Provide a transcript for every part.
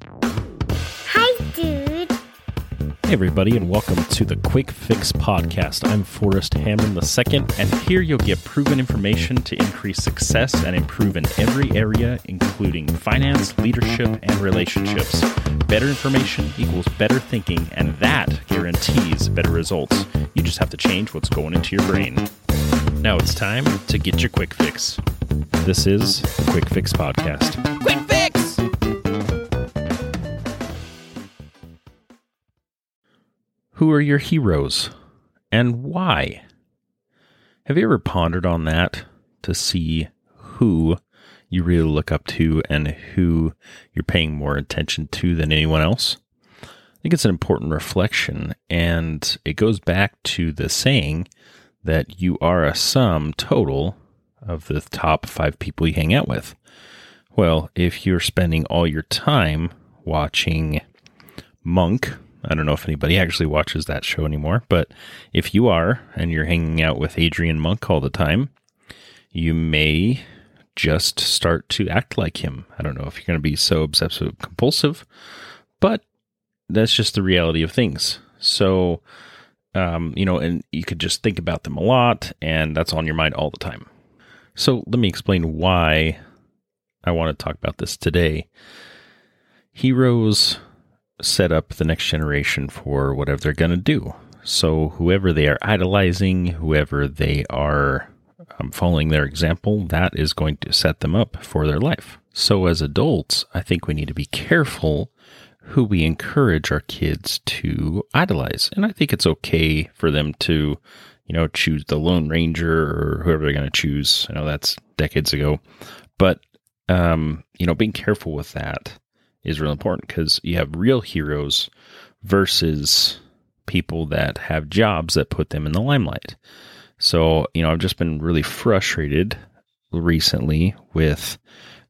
Hi, dude. Hey, everybody, and welcome to the Quick Fix Podcast. I'm Forrest Hammond II, and here you'll get proven information to increase success and improve in every area, including finance, leadership, and relationships. Better information equals better thinking, and that guarantees better results. You just have to change what's going into your brain. Now it's time to get your quick fix. This is the Quick Fix Podcast. Quick Who are your heroes and why? Have you ever pondered on that to see who you really look up to and who you're paying more attention to than anyone else? I think it's an important reflection, and it goes back to the saying that you are a sum total of the top five people you hang out with. Well, if you're spending all your time watching Monk, I don't know if anybody actually watches that show anymore, but if you are and you're hanging out with Adrian Monk all the time, you may just start to act like him. I don't know if you're going to be so obsessive compulsive, but that's just the reality of things. So, um, you know, and you could just think about them a lot, and that's on your mind all the time. So, let me explain why I want to talk about this today. Heroes set up the next generation for whatever they're going to do. So, whoever they are idolizing, whoever they are um, following their example, that is going to set them up for their life. So, as adults, I think we need to be careful who we encourage our kids to idolize. And I think it's okay for them to, you know, choose the Lone Ranger or whoever they're going to choose. I know that's decades ago. But, um, you know, being careful with that is real important because you have real heroes versus people that have jobs that put them in the limelight. So, you know, I've just been really frustrated recently with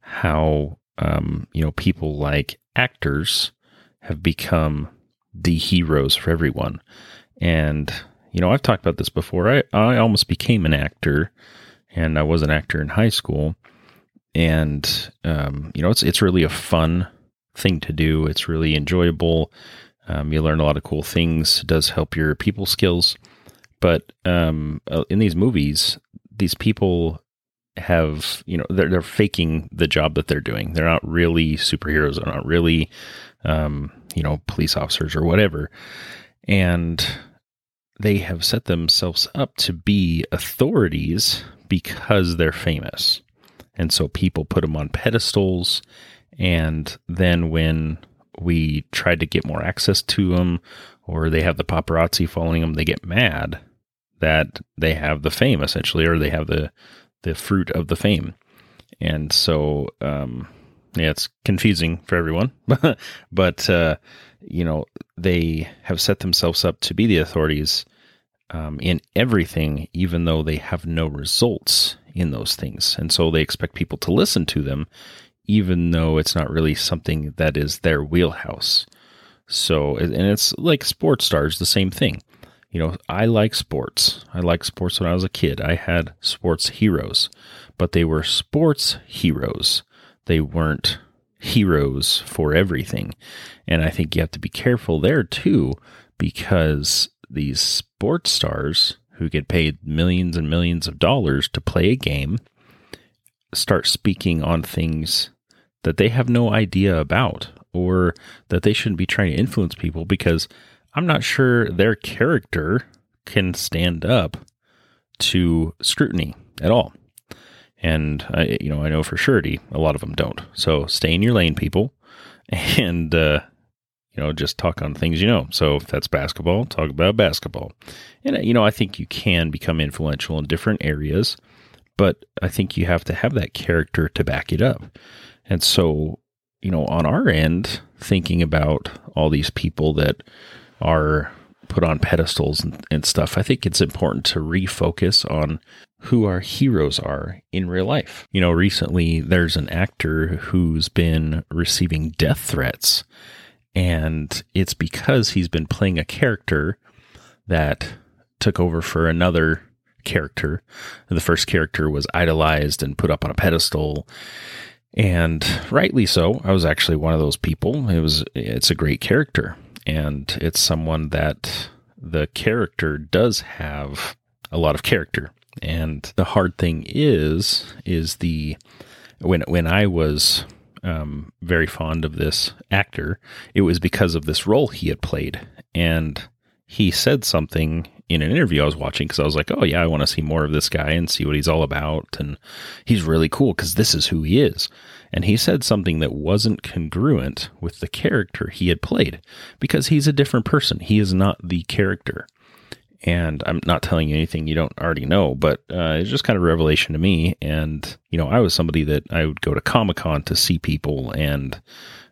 how, um, you know, people like actors have become the heroes for everyone. And, you know, I've talked about this before. I, I almost became an actor and I was an actor in high school. And, um, you know, it's, it's really a fun thing to do. It's really enjoyable. Um, you learn a lot of cool things. It does help your people skills. But um, uh, in these movies, these people have, you know, they're, they're faking the job that they're doing. They're not really superheroes. They're not really, um, you know, police officers or whatever. And they have set themselves up to be authorities because they're famous. And so people put them on pedestals and then when we try to get more access to them or they have the paparazzi following them, they get mad that they have the fame essentially, or they have the, the fruit of the fame. And so, um, yeah, it's confusing for everyone, but, uh, you know, they have set themselves up to be the authorities um, in everything, even though they have no results in those things. And so they expect people to listen to them, even though it's not really something that is their wheelhouse. So, and it's like sports stars, the same thing. You know, I like sports. I like sports when I was a kid. I had sports heroes, but they were sports heroes. They weren't heroes for everything. And I think you have to be careful there too, because these sports stars who get paid millions and millions of dollars to play a game start speaking on things that they have no idea about or that they shouldn't be trying to influence people because I'm not sure their character can stand up to scrutiny at all. And I, you know, I know for surety a lot of them don't. So stay in your lane, people, and uh, you know, just talk on things you know. So if that's basketball, talk about basketball. And you know, I think you can become influential in different areas, but I think you have to have that character to back it up. And so, you know, on our end, thinking about all these people that are put on pedestals and, and stuff, I think it's important to refocus on who our heroes are in real life. You know, recently there's an actor who's been receiving death threats, and it's because he's been playing a character that took over for another character. The first character was idolized and put up on a pedestal. And rightly so. I was actually one of those people. It was it's a great character and it's someone that the character does have a lot of character. And the hard thing is is the when when I was um, very fond of this actor, it was because of this role he had played. And he said something in an interview I was watching because I was like, oh, yeah, I want to see more of this guy and see what he's all about. And he's really cool because this is who he is. And he said something that wasn't congruent with the character he had played because he's a different person. He is not the character. And I'm not telling you anything you don't already know, but uh, it's just kind of revelation to me. And, you know, I was somebody that I would go to Comic Con to see people and,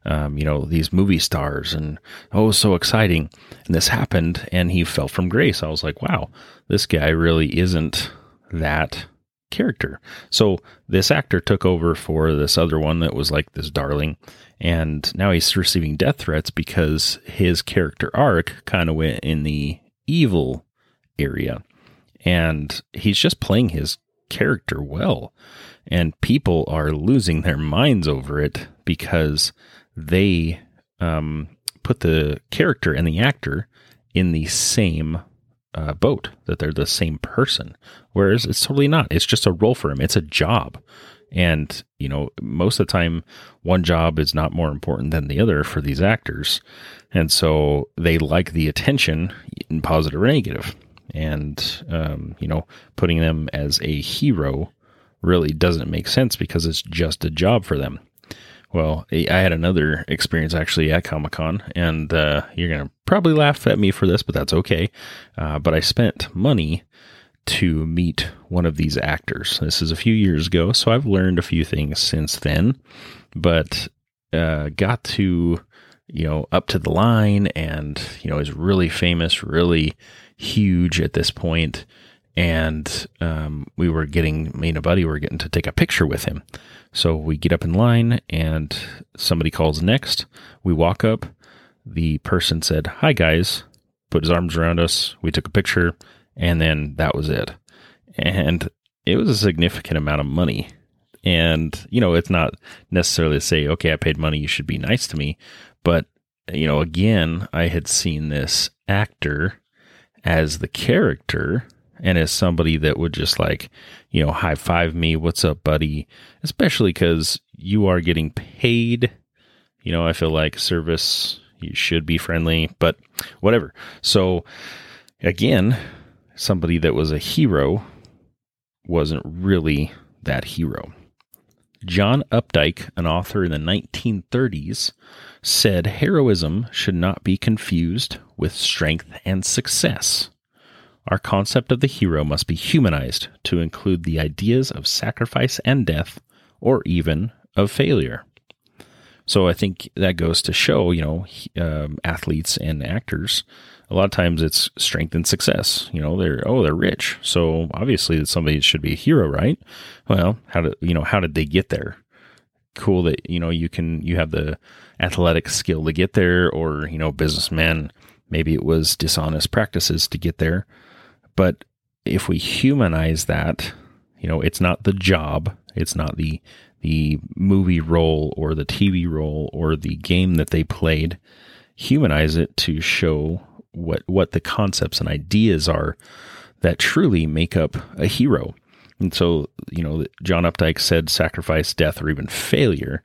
um, you know, these movie stars and, oh, so exciting. And this happened and he fell from grace. I was like, wow, this guy really isn't that character. So this actor took over for this other one that was like this darling. And now he's receiving death threats because his character arc kind of went in the evil area. And he's just playing his character well. And people are losing their minds over it because they um, put the character and the actor in the same uh, boat, that they're the same person. Whereas it's totally not. It's just a role for him, it's a job. And, you know, most of the time, one job is not more important than the other for these actors. And so they like the attention in positive or negative and um, you know putting them as a hero really doesn't make sense because it's just a job for them. Well, I had another experience actually at Comic Con, and uh, you're gonna probably laugh at me for this, but that's okay. Uh, but I spent money to meet one of these actors. This is a few years ago, so I've learned a few things since then. But uh, got to you know up to the line, and you know is really famous, really huge at this point, and um, we were getting me and a buddy were getting to take a picture with him. So we get up in line, and somebody calls next. We walk up. The person said, "Hi guys," put his arms around us. We took a picture, and then that was it. And it was a significant amount of money. And, you know, it's not necessarily to say, okay, I paid money, you should be nice to me. But, you know, again, I had seen this actor as the character and as somebody that would just like, you know, high five me, what's up, buddy? Especially because you are getting paid. You know, I feel like service, you should be friendly, but whatever. So, again, somebody that was a hero wasn't really that hero. John Updike, an author in the 1930s, said heroism should not be confused with strength and success. Our concept of the hero must be humanized to include the ideas of sacrifice and death, or even of failure. So I think that goes to show, you know, um, athletes and actors. A lot of times it's strength and success. You know, they're oh they're rich, so obviously that somebody should be a hero, right? Well, how did you know how did they get there? Cool that you know you can you have the athletic skill to get there, or you know, businessmen maybe it was dishonest practices to get there. But if we humanize that, you know, it's not the job, it's not the the movie role or the TV role or the game that they played. Humanize it to show what what the concepts and ideas are that truly make up a hero. And so, you know, John Updike said sacrifice, death, or even failure.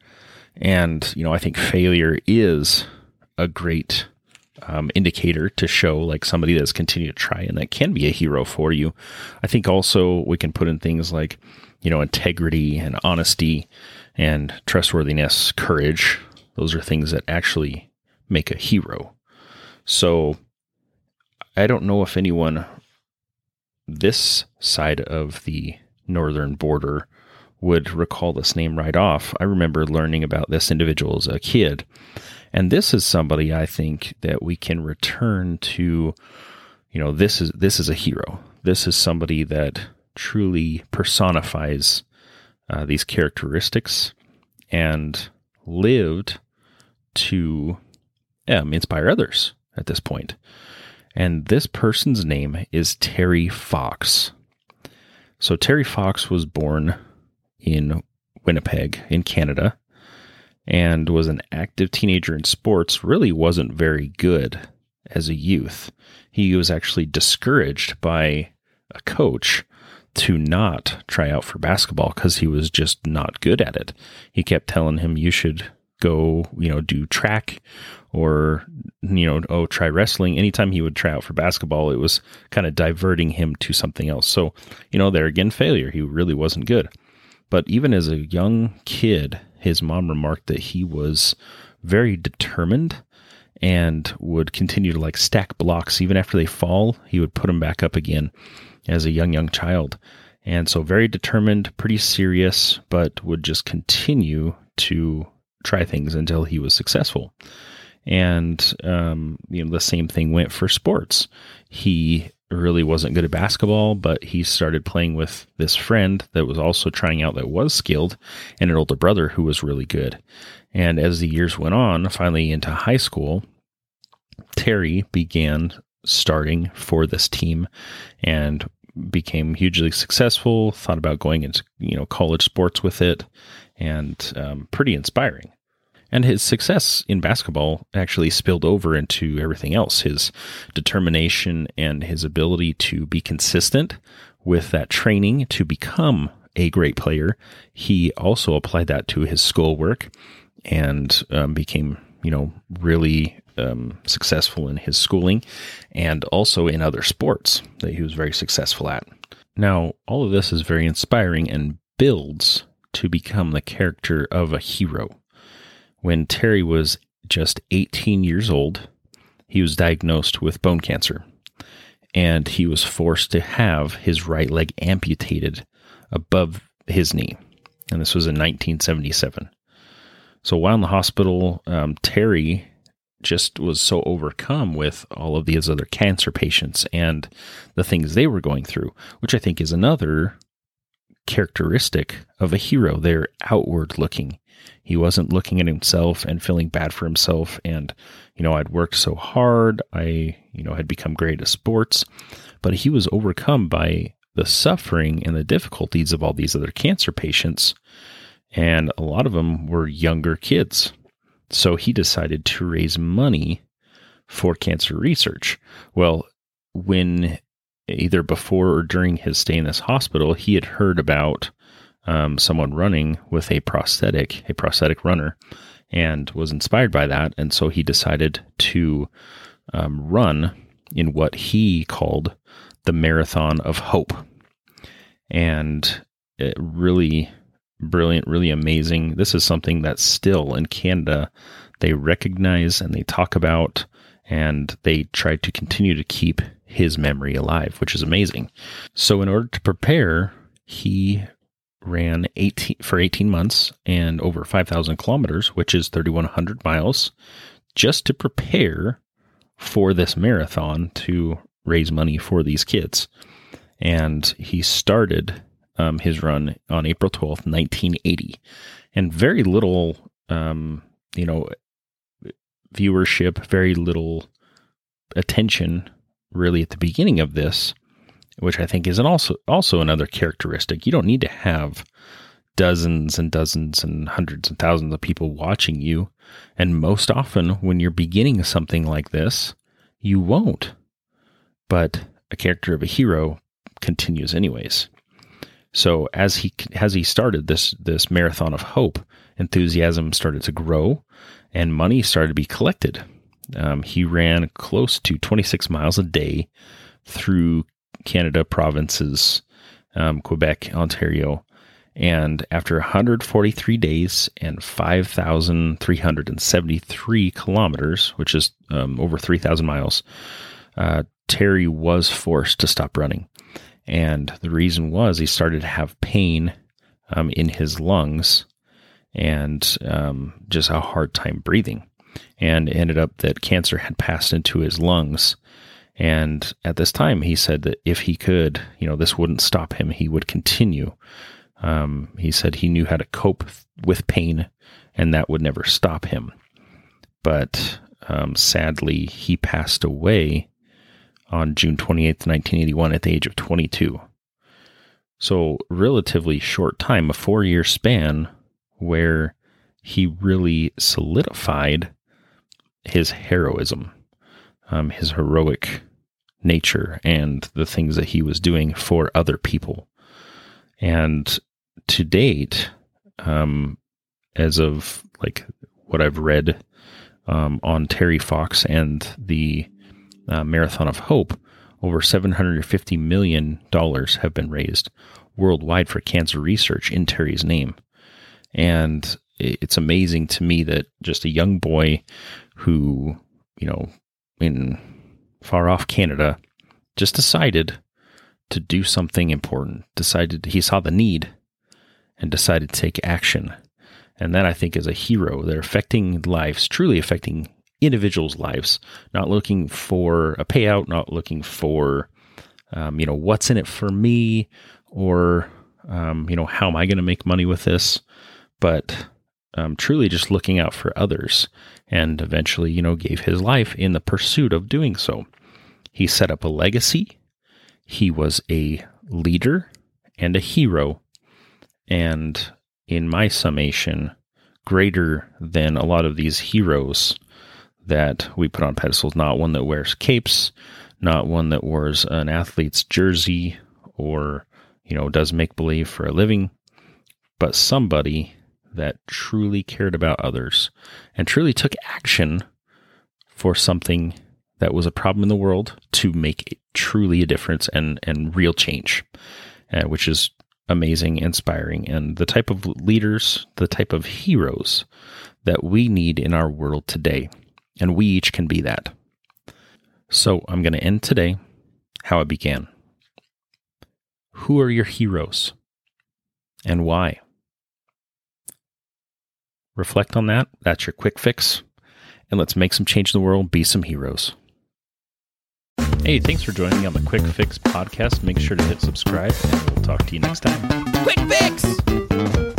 And, you know, I think failure is a great um, indicator to show like somebody that's continued to try and that can be a hero for you. I think also we can put in things like, you know, integrity and honesty and trustworthiness, courage. Those are things that actually make a hero. So I don't know if anyone this side of the northern border would recall this name right off. I remember learning about this individual as a kid. And this is somebody I think that we can return to, you know, this is this is a hero. This is somebody that truly personifies uh, these characteristics and lived to um, inspire others at this point. And this person's name is Terry Fox. So Terry Fox was born in Winnipeg in Canada and was an active teenager in sports, really wasn't very good as a youth. He was actually discouraged by a coach to not try out for basketball because he was just not good at it. He kept telling him, You should go, you know, do track or, you know, oh, try wrestling. Anytime he would try out for basketball, it was kind of diverting him to something else. So, you know, there again, failure. He really wasn't good. But even as a young kid, his mom remarked that he was very determined and would continue to like stack blocks even after they fall. He would put them back up again as a young, young child. And so, very determined, pretty serious, but would just continue to try things until he was successful. And, um, you know, the same thing went for sports. He really wasn't good at basketball, but he started playing with this friend that was also trying out that was skilled and an older brother who was really good. And as the years went on, finally into high school, Terry began starting for this team and became hugely successful, thought about going into, you know, college sports with it and um, pretty inspiring. And his success in basketball actually spilled over into everything else. His determination and his ability to be consistent with that training to become a great player. He also applied that to his schoolwork and um, became, you know, really um, successful in his schooling and also in other sports that he was very successful at. Now, all of this is very inspiring and builds to become the character of a hero. When Terry was just 18 years old, he was diagnosed with bone cancer and he was forced to have his right leg amputated above his knee. And this was in 1977. So while in the hospital, um, Terry just was so overcome with all of these other cancer patients and the things they were going through, which I think is another characteristic of a hero. They're outward looking. He wasn't looking at himself and feeling bad for himself. And, you know, I'd worked so hard. I, you know, had become great at sports, but he was overcome by the suffering and the difficulties of all these other cancer patients. And a lot of them were younger kids. So he decided to raise money for cancer research. Well, when either before or during his stay in this hospital, he had heard about um, someone running with a prosthetic, a prosthetic runner, and was inspired by that. And so he decided to um, run in what he called the Marathon of Hope. And it really brilliant, really amazing. This is something that still in Canada they recognize and they talk about, and they try to continue to keep his memory alive, which is amazing. So, in order to prepare, he ran 18 for 18 months and over 5,000 kilometers, which is 3,100 miles, just to prepare for this marathon to raise money for these kids. And he started um, his run on April 12th, 1980. And very little, um, you know, viewership, very little attention really at the beginning of this which I think is an also also another characteristic. You don't need to have dozens and dozens and hundreds and thousands of people watching you. And most often when you're beginning something like this, you won't. But a character of a hero continues anyways. So as he as he started this this marathon of hope, enthusiasm started to grow, and money started to be collected. Um, he ran close to 26 miles a day through Canada provinces, um, Quebec, Ontario. And after 143 days and 5,373 kilometers, which is um, over 3,000 miles, uh, Terry was forced to stop running. And the reason was he started to have pain um, in his lungs and um, just a hard time breathing. And ended up that cancer had passed into his lungs and at this time, he said that if he could, you know, this wouldn't stop him. He would continue. Um, he said he knew how to cope with pain and that would never stop him. But um, sadly, he passed away on June 28th, 1981, at the age of 22. So, relatively short time, a four year span where he really solidified his heroism, um, his heroic nature, and the things that he was doing for other people. And to date, um, as of like what I've read um, on Terry Fox and the uh, Marathon of Hope, over $750 million have been raised worldwide for cancer research in Terry's name. And it's amazing to me that just a young boy who, you know, in far off Canada, just decided to do something important, decided he saw the need and decided to take action. And that I think is a hero. They're affecting lives, truly affecting individuals' lives, not looking for a payout, not looking for, um, you know, what's in it for me or, um, you know, how am I going to make money with this? But um, truly just looking out for others and eventually, you know, gave his life in the pursuit of doing so. He set up a legacy. He was a leader and a hero. And in my summation, greater than a lot of these heroes that we put on pedestals, not one that wears capes, not one that wears an athlete's jersey or, you know, does make believe for a living, but somebody that truly cared about others and truly took action for something that was a problem in the world to make truly a difference and, and real change, uh, which is amazing, inspiring, and the type of leaders, the type of heroes that we need in our world today. And we each can be that. So I'm going to end today how it began. Who are your heroes and why? Reflect on that. That's your quick fix. And let's make some change in the world, be some heroes. Hey, thanks for joining me on the Quick Fix podcast. Make sure to hit subscribe, and we'll talk to you next time. Quick Fix!